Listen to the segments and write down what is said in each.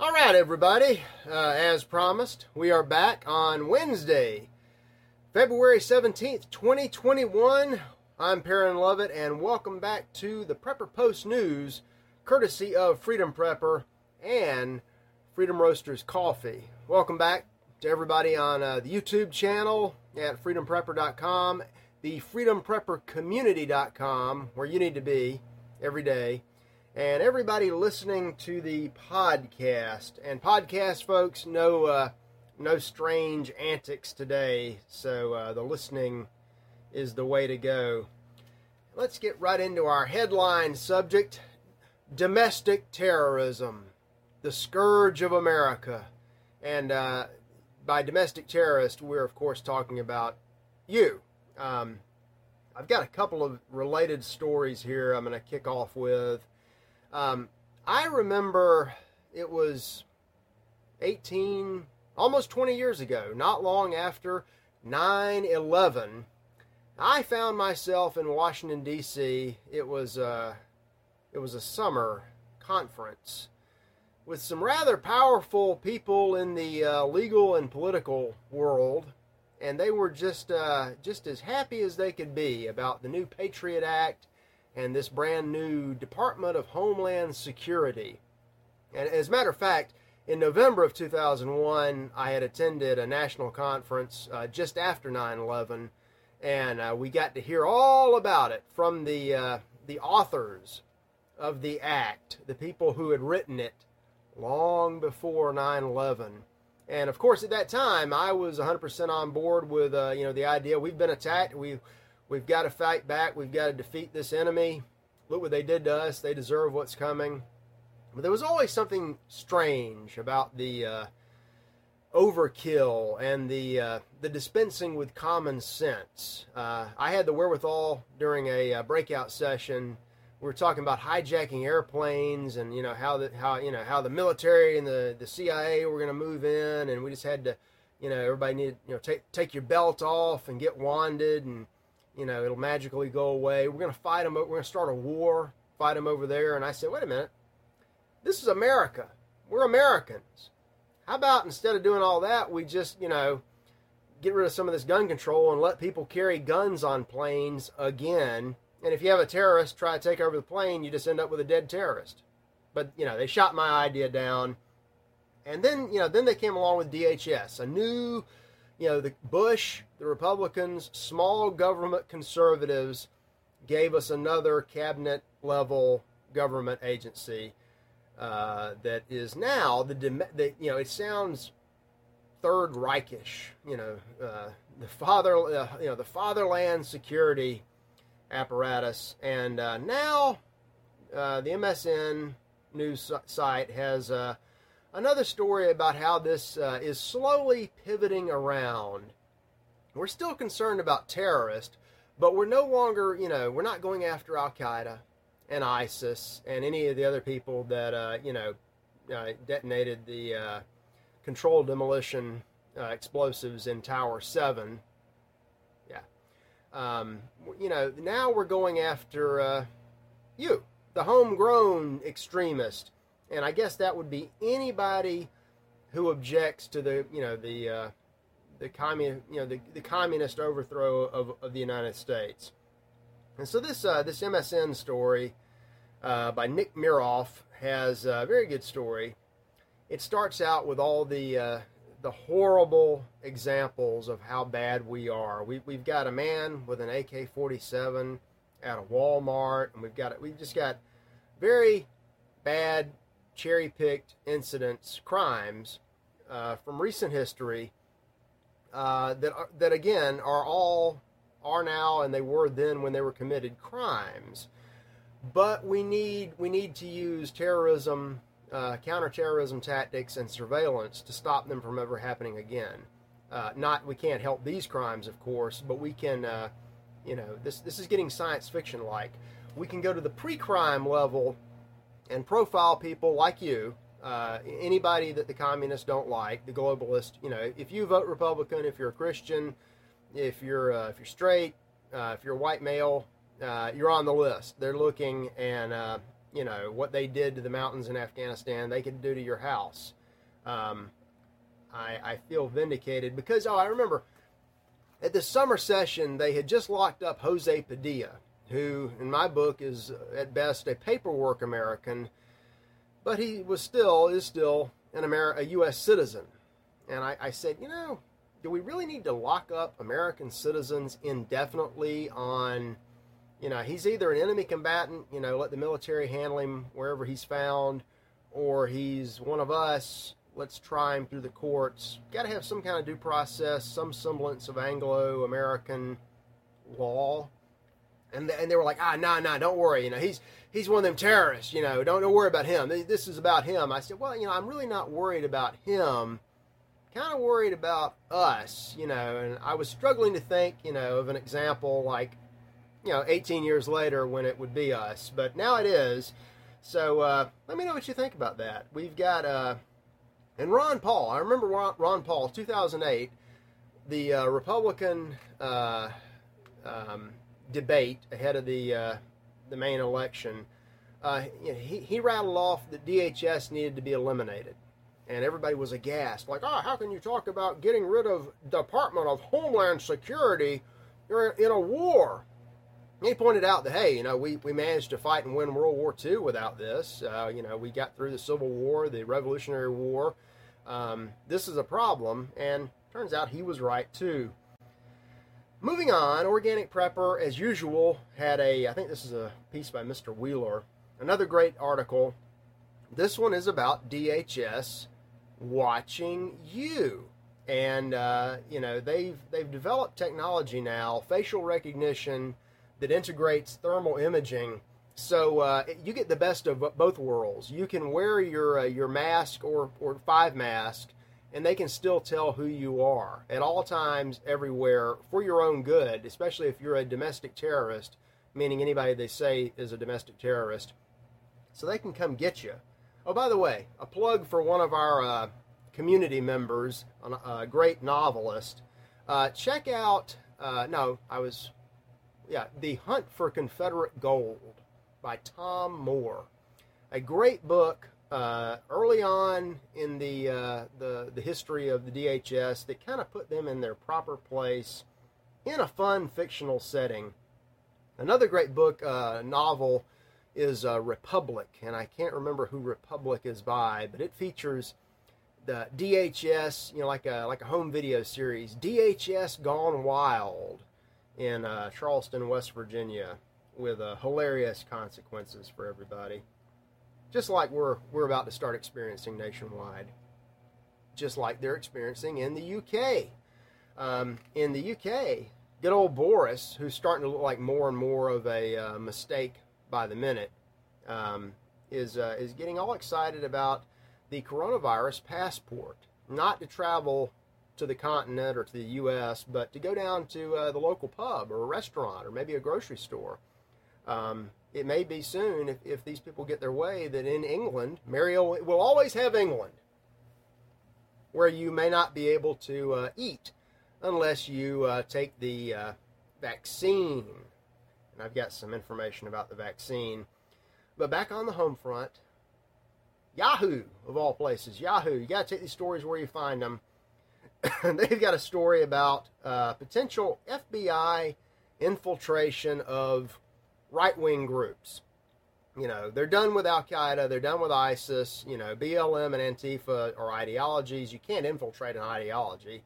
All right, everybody. Uh, as promised, we are back on Wednesday, February 17th, 2021. I'm Perrin Lovett, and welcome back to the Prepper Post News, courtesy of Freedom Prepper and Freedom Roasters Coffee. Welcome back to everybody on uh, the YouTube channel at freedomprepper.com, the freedompreppercommunity.com, where you need to be every day and everybody listening to the podcast. And podcast folks, no, uh, no strange antics today, so uh, the listening is the way to go. Let's get right into our headline subject domestic terrorism, the scourge of America. And uh, by domestic terrorist, we're of course talking about you. Um, I've got a couple of related stories here I'm going to kick off with. Um, I remember it was 18, almost 20 years ago, not long after 9 11. I found myself in Washington, D.C. It was, uh, it was a summer conference with some rather powerful people in the uh, legal and political world, and they were just uh, just as happy as they could be about the new Patriot Act and this brand new Department of Homeland Security. And as a matter of fact, in November of 2001, I had attended a national conference uh, just after 9/11, and uh, we got to hear all about it from the uh, the authors of the act, the people who had written it long before 9/11. And of course, at that time, I was 100% on board with uh, you know the idea we've been attacked. We We've got to fight back. We've got to defeat this enemy. Look what they did to us. They deserve what's coming. But there was always something strange about the uh, overkill and the uh, the dispensing with common sense. Uh, I had the wherewithal during a uh, breakout session. We were talking about hijacking airplanes and you know how the how you know how the military and the, the CIA were going to move in, and we just had to, you know, everybody needed you know take take your belt off and get wanded and you know, it'll magically go away. We're going to fight them. We're going to start a war, fight them over there. And I said, wait a minute. This is America. We're Americans. How about instead of doing all that, we just, you know, get rid of some of this gun control and let people carry guns on planes again. And if you have a terrorist try to take over the plane, you just end up with a dead terrorist. But, you know, they shot my idea down. And then, you know, then they came along with DHS, a new you know, the Bush, the Republicans, small government conservatives gave us another cabinet level government agency uh, that is now the, the, you know it sounds third Reichish you know uh, the father uh, you know the fatherland security apparatus. And uh, now uh, the MSN news site has uh, another story about how this uh, is slowly pivoting around. We're still concerned about terrorists, but we're no longer, you know, we're not going after Al Qaeda and ISIS and any of the other people that, uh, you know, uh, detonated the uh, controlled demolition uh, explosives in Tower 7. Yeah. Um, you know, now we're going after uh, you, the homegrown extremist and I guess that would be anybody who objects to the you know the uh, the commun you know the, the communist overthrow of, of the United States. And so this uh, this MSN story uh, by Nick Miroff has a very good story. It starts out with all the uh, the horrible examples of how bad we are. We, we've got a man with an AK-47 at a Walmart, and we've got we've just got very bad cherry picked incidents, crimes uh, from recent history uh, that, are, that again are all, are now and they were then when they were committed crimes. But we need, we need to use terrorism, uh, counterterrorism tactics, and surveillance to stop them from ever happening again. Uh, not, we can't help these crimes, of course, but we can, uh, you know, this, this is getting science fiction like. We can go to the pre crime level and profile people like you, uh, anybody that the communists don't like, the globalist. You know, if you vote Republican, if you're a Christian, if you're uh, if you're straight, uh, if you're a white male, uh, you're on the list. They're looking and uh, you know what they did to the mountains in Afghanistan, they could do to your house. Um, I, I feel vindicated because oh, I remember at the summer session they had just locked up Jose Padilla, who in my book is uh, at best a paperwork American, but he was still is still an Amer- a U.S. citizen. And I, I said, you know, do we really need to lock up American citizens indefinitely on, you know, he's either an enemy combatant, you know, let the military handle him wherever he's found, or he's one of us, let's try him through the courts. Got to have some kind of due process, some semblance of Anglo American law. And, and they were like, ah, nah, nah, don't worry. You know, he's he's one of them terrorists. You know, don't don't worry about him. This is about him. I said, well, you know, I'm really not worried about him kind of worried about us, you know, and I was struggling to think, you know, of an example like, you know, 18 years later when it would be us, but now it is. So uh, let me know what you think about that. We've got, uh, and Ron Paul, I remember Ron, Ron Paul, 2008, the uh, Republican uh, um, debate ahead of the uh, the main election. Uh, you know, he, he rattled off that DHS needed to be eliminated and everybody was aghast. Like, oh, how can you talk about getting rid of Department of Homeland Security You're in a war? He pointed out that, hey, you know, we, we managed to fight and win World War II without this. Uh, you know, we got through the Civil War, the Revolutionary War. Um, this is a problem, and turns out he was right too. Moving on, Organic Prepper, as usual, had a, I think this is a piece by Mr. Wheeler, another great article. This one is about DHS watching you. And uh, you know they've they've developed technology now, facial recognition that integrates thermal imaging. So uh, you get the best of both worlds. You can wear your uh, your mask or or five mask, and they can still tell who you are at all times, everywhere, for your own good. Especially if you're a domestic terrorist, meaning anybody they say is a domestic terrorist. So they can come get you. Oh, by the way, a plug for one of our uh, community members, a great novelist. Uh, check out, uh, no, I was, yeah, The Hunt for Confederate Gold by Tom Moore. A great book uh, early on in the, uh, the, the history of the DHS that kind of put them in their proper place in a fun fictional setting. Another great book, uh, novel, is uh, Republic, and I can't remember who Republic is by, but it features the DHS, you know, like a like a home video series, DHS Gone Wild in uh, Charleston, West Virginia, with uh, hilarious consequences for everybody. Just like we're we're about to start experiencing nationwide, just like they're experiencing in the UK. Um, in the UK, good old Boris, who's starting to look like more and more of a uh, mistake by the minute, um, is uh, is getting all excited about the coronavirus passport, not to travel to the continent or to the U.S., but to go down to uh, the local pub or a restaurant or maybe a grocery store. Um, it may be soon, if, if these people get their way, that in England, Mario will always have England, where you may not be able to uh, eat unless you uh, take the uh, vaccine. And I've got some information about the vaccine. But back on the home front, Yahoo, of all places. Yahoo. You got to take these stories where you find them. They've got a story about uh, potential FBI infiltration of right wing groups. You know, they're done with Al Qaeda, they're done with ISIS. You know, BLM and Antifa are ideologies. You can't infiltrate an ideology.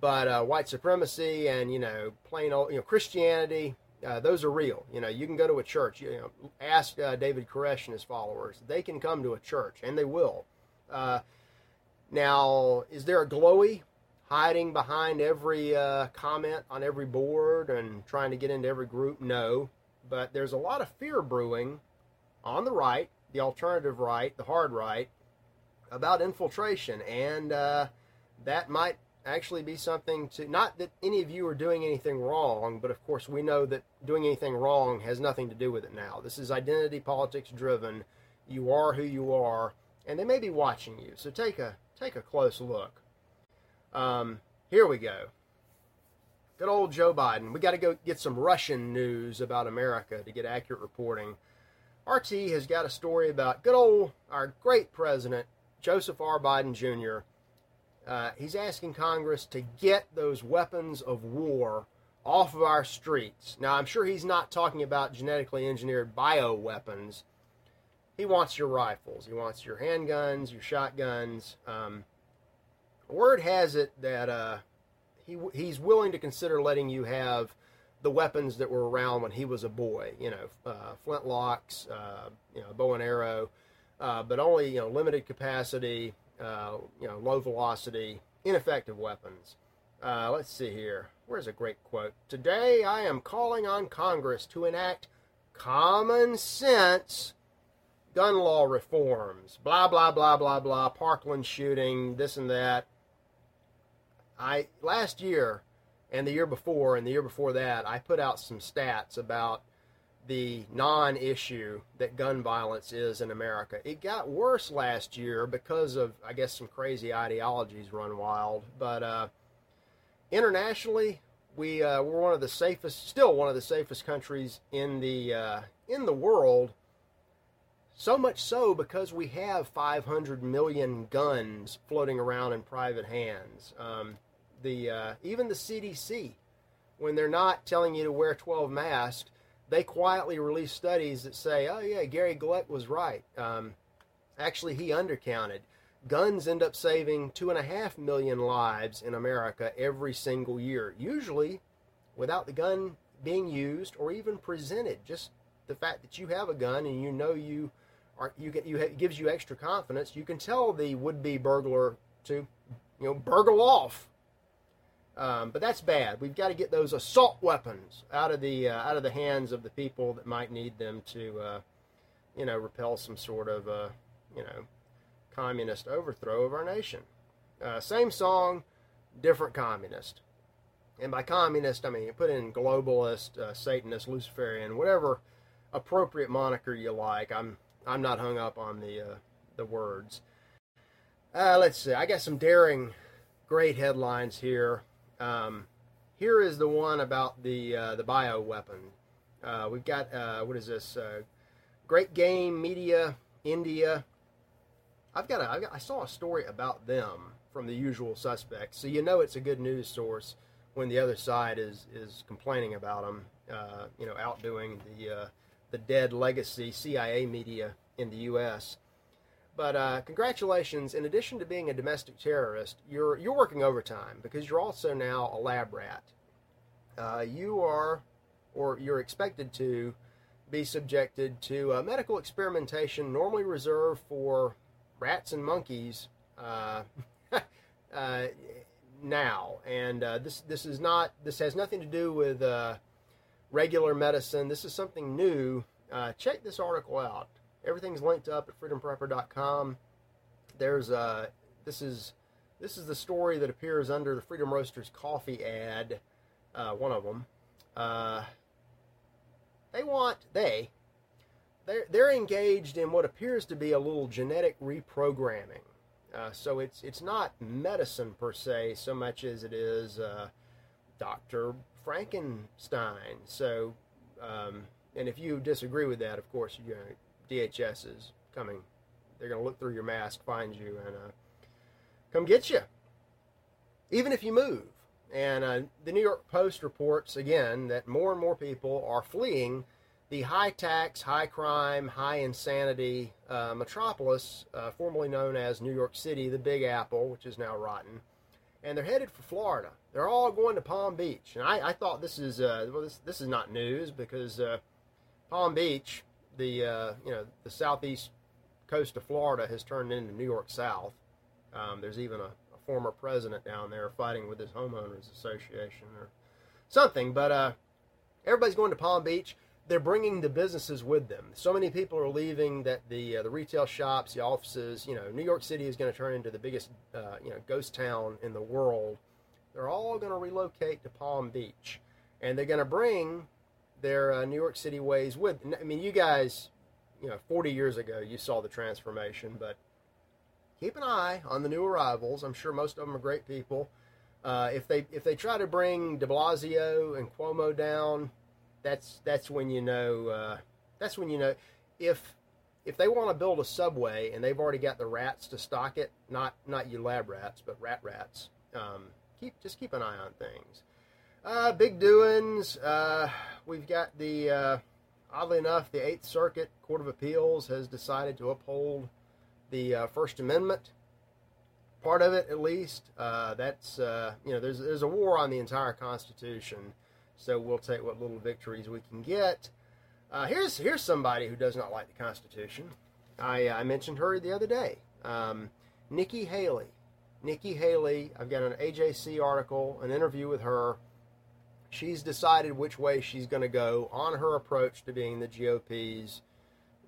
But uh, white supremacy and, you know, plain old, you know, Christianity, uh, those are real. You know, you can go to a church. You know, ask uh, David Koresh and his followers. They can come to a church, and they will. Uh, now, is there a glowy hiding behind every uh, comment on every board and trying to get into every group? No, but there's a lot of fear brewing on the right, the alternative right, the hard right, about infiltration, and uh, that might actually be something to not that any of you are doing anything wrong, but of course we know that doing anything wrong has nothing to do with it now. This is identity politics driven. You are who you are, and they may be watching you. So take a take a close look. Um, here we go. Good old Joe Biden. We got to go get some Russian news about America to get accurate reporting. RT has got a story about good old our great president Joseph R. Biden Jr. Uh, he's asking Congress to get those weapons of war off of our streets. Now, I'm sure he's not talking about genetically engineered bio weapons. He wants your rifles, he wants your handguns, your shotguns. Um, word has it that uh, he he's willing to consider letting you have the weapons that were around when he was a boy. You know, uh, flintlocks, uh, you know, bow and arrow, uh, but only you know limited capacity, uh, you know, low velocity, ineffective weapons. Uh, let's see here. Where's a great quote? Today I am calling on Congress to enact common sense gun law reforms. Blah blah blah blah blah. Parkland shooting, this and that. I last year and the year before and the year before that, I put out some stats about the non issue that gun violence is in America. It got worse last year because of, I guess, some crazy ideologies run wild. But uh, internationally, we, uh, we're one of the safest, still one of the safest countries in the, uh, in the world. So much so because we have 500 million guns floating around in private hands. Um, the uh, even the CDC, when they're not telling you to wear 12 masks, they quietly release studies that say, "Oh yeah, Gary Gillette was right." Um, actually, he undercounted. Guns end up saving two and a half million lives in America every single year. Usually, without the gun being used or even presented. Just the fact that you have a gun and you know you are you get you it gives you extra confidence. You can tell the would-be burglar to you know burgle off um, but that's bad. We've got to get those assault weapons out of the uh, out of the hands of the people that might need them to, uh, you know, repel some sort of, uh, you know, communist overthrow of our nation. Uh, same song, different communist. And by communist, I mean you put in globalist, uh, Satanist, Luciferian, whatever appropriate moniker you like. I'm I'm not hung up on the uh, the words. let's see. I got some daring, great headlines here. Um, here is the one about the uh, the bio weapon. Uh, we've got uh, what is this? Uh, Great Game Media India. I've got, a, I've got I saw a story about them from the usual suspects, so you know it's a good news source when the other side is is complaining about them. Uh, you know, outdoing the uh, the dead legacy CIA media in the U.S. But uh, congratulations! In addition to being a domestic terrorist, you're you're working overtime because you're also now a lab rat. Uh, you are, or you're expected to, be subjected to uh, medical experimentation normally reserved for rats and monkeys. Uh, uh, now, and uh, this this is not this has nothing to do with regular medicine. This is something new. check this article out. Everything's linked up at freedomprepper.com. There's uh, this is this is the story that appears under the Freedom Roasters coffee ad. Uh, one of them. Uh, they want they they're, they're engaged in what appears to be a little genetic reprogramming. Uh, so it's it's not medicine per se so much as it is uh, Dr. Frankenstein. So, um, and if you disagree with that, of course, you know, DHS is coming. They're going to look through your mask, find you, and uh, come get you. Even if you move. And uh, the New York Post reports again that more and more people are fleeing the high tax, high crime, high insanity uh, metropolis, uh, formerly known as New York City, the Big Apple, which is now rotten. And they're headed for Florida. They're all going to Palm Beach. And I, I thought this is uh, well, this, this is not news because uh, Palm Beach the uh, you know the southeast coast of Florida has turned into New York South. Um, there's even a, a, former president down there fighting with his homeowners association or something. But uh, everybody's going to Palm Beach. They're bringing the businesses with them. So many people are leaving that the uh, the retail shops, the offices. You know, New York City is going to turn into the biggest uh, you know ghost town in the world. They're all going to relocate to Palm Beach, and they're going to bring their uh, New York City ways with. I mean, you guys, you know, 40 years ago, you saw the transformation, but keep an eye on the new arrivals. I'm sure most of them are great people. Uh, if they if they try to bring De Blasio and Cuomo down, that's that's when you know uh, that's when you know if if they want to build a subway and they've already got the rats to stock it, not not you lab rats, but rat rats, um, keep just keep an eye on things. Uh, big doings. Uh, we've got the uh, oddly enough, the Eighth Circuit Court of Appeals has decided to uphold the uh, First Amendment. Part of it, at least. Uh, that's uh, you know, there's there's a war on the entire Constitution, so we'll take what little victories we can get. Here's here's somebody who does not like the Constitution. I, I mentioned her the other day. Um, Nikki Haley. Nikki Haley. I've got an AJC article, an interview with her. She's decided which way she's going to go on her approach to being the GOP's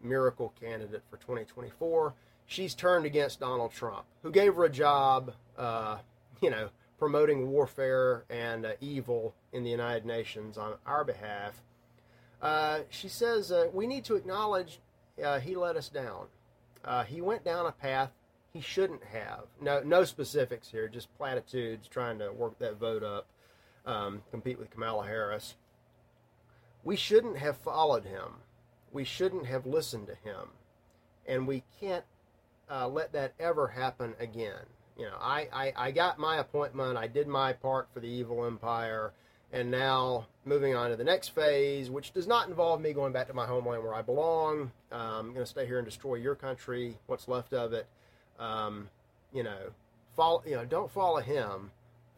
miracle candidate for 2024. She's turned against Donald Trump, who gave her a job, uh, you know, promoting warfare and uh, evil in the United Nations on our behalf. Uh, she says uh, we need to acknowledge uh, he let us down. Uh, he went down a path he shouldn't have. No, no specifics here, just platitudes trying to work that vote up, um, compete with Kamala Harris. We shouldn't have followed him. We shouldn't have listened to him, and we can't uh, let that ever happen again. You know, I, I, I got my appointment. I did my part for the evil empire and now moving on to the next phase, which does not involve me going back to my homeland where I belong. Um, I'm going to stay here and destroy your country, what's left of it. Um, you know, follow. You know, don't follow him,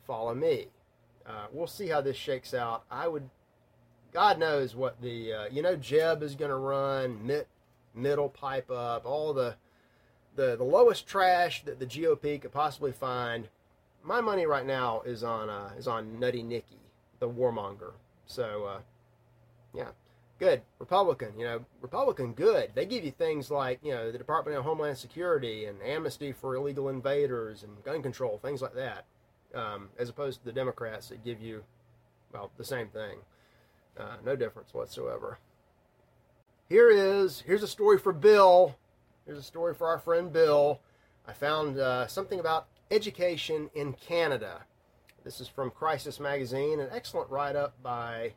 follow me. Uh, we'll see how this shakes out. I would, God knows what the uh, you know Jeb is going to run, Mitt, middle pipe up, all the the the lowest trash that the GOP could possibly find. My money right now is on uh, is on Nutty Nikki the warmonger. So, uh, yeah, good. Republican, you know, Republican, good. They give you things like, you know, the Department of Homeland Security and amnesty for illegal invaders and gun control, things like that, um, as opposed to the Democrats that give you, well, the same thing. Uh, no difference whatsoever. Here is, here's a story for Bill. Here's a story for our friend Bill. I found uh, something about education in Canada. This is from Crisis Magazine, an excellent write up by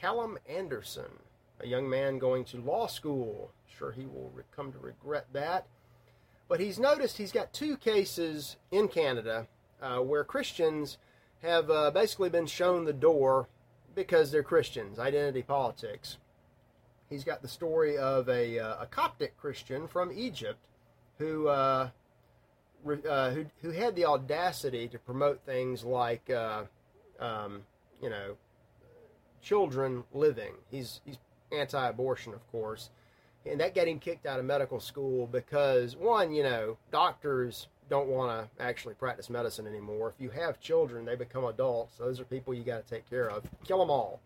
Callum Anderson, a young man going to law school. Sure, he will come to regret that. But he's noticed he's got two cases in Canada uh, where Christians have uh, basically been shown the door because they're Christians, identity politics. He's got the story of a, uh, a Coptic Christian from Egypt who uh, uh, who who had the audacity to promote things like uh, um, you know children living. He's he's anti-abortion, of course, and that got him kicked out of medical school because one, you know, doctors don't want to actually practice medicine anymore. If you have children, they become adults. Those are people you got to take care of. Kill them all.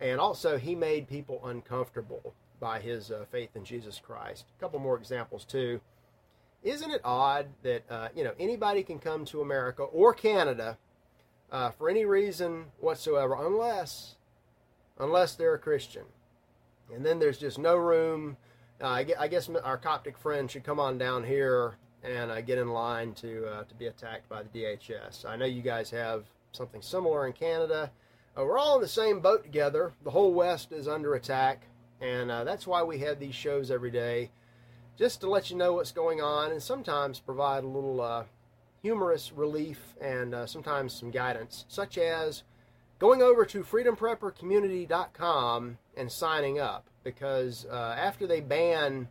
And also, he made people uncomfortable by his uh, faith in Jesus Christ. A couple more examples too isn't it odd that uh, you know anybody can come to America or Canada uh, for any reason whatsoever, unless unless they're a Christian, and then there's just no room. Uh, I guess our Coptic friend should come on down here and uh, get in line to uh, to be attacked by the DHS. I know you guys have something similar in Canada. Uh, we're all in the same boat together. The whole West is under attack, and that's why we have these shows every day just to let you know what's going on and sometimes provide a little uh, humorous relief and uh, sometimes some guidance, such as going over to freedompreppercommunity.com and signing up because uh, after they ban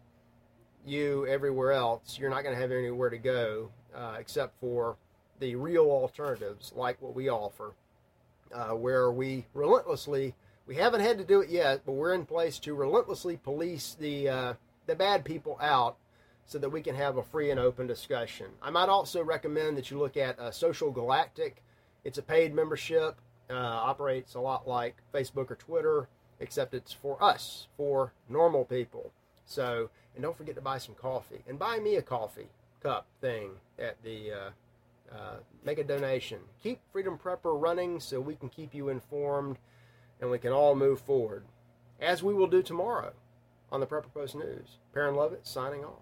you everywhere else, you're not going to have anywhere to go uh, except for the real alternatives like what we offer, uh, where we relentlessly, we haven't had to do it yet, but we're in place to relentlessly police the uh, the bad people out so that we can have a free and open discussion. I might also recommend that you look at uh, Social Galactic. It's a paid membership, uh, operates a lot like Facebook or Twitter, except it's for us, for normal people. So, and don't forget to buy some coffee and buy me a coffee cup thing at the. Uh, uh, make a donation. Keep Freedom Prepper running so we can keep you informed and we can all move forward, as we will do tomorrow on the Prepper Post News. Perrin Lovett signing off.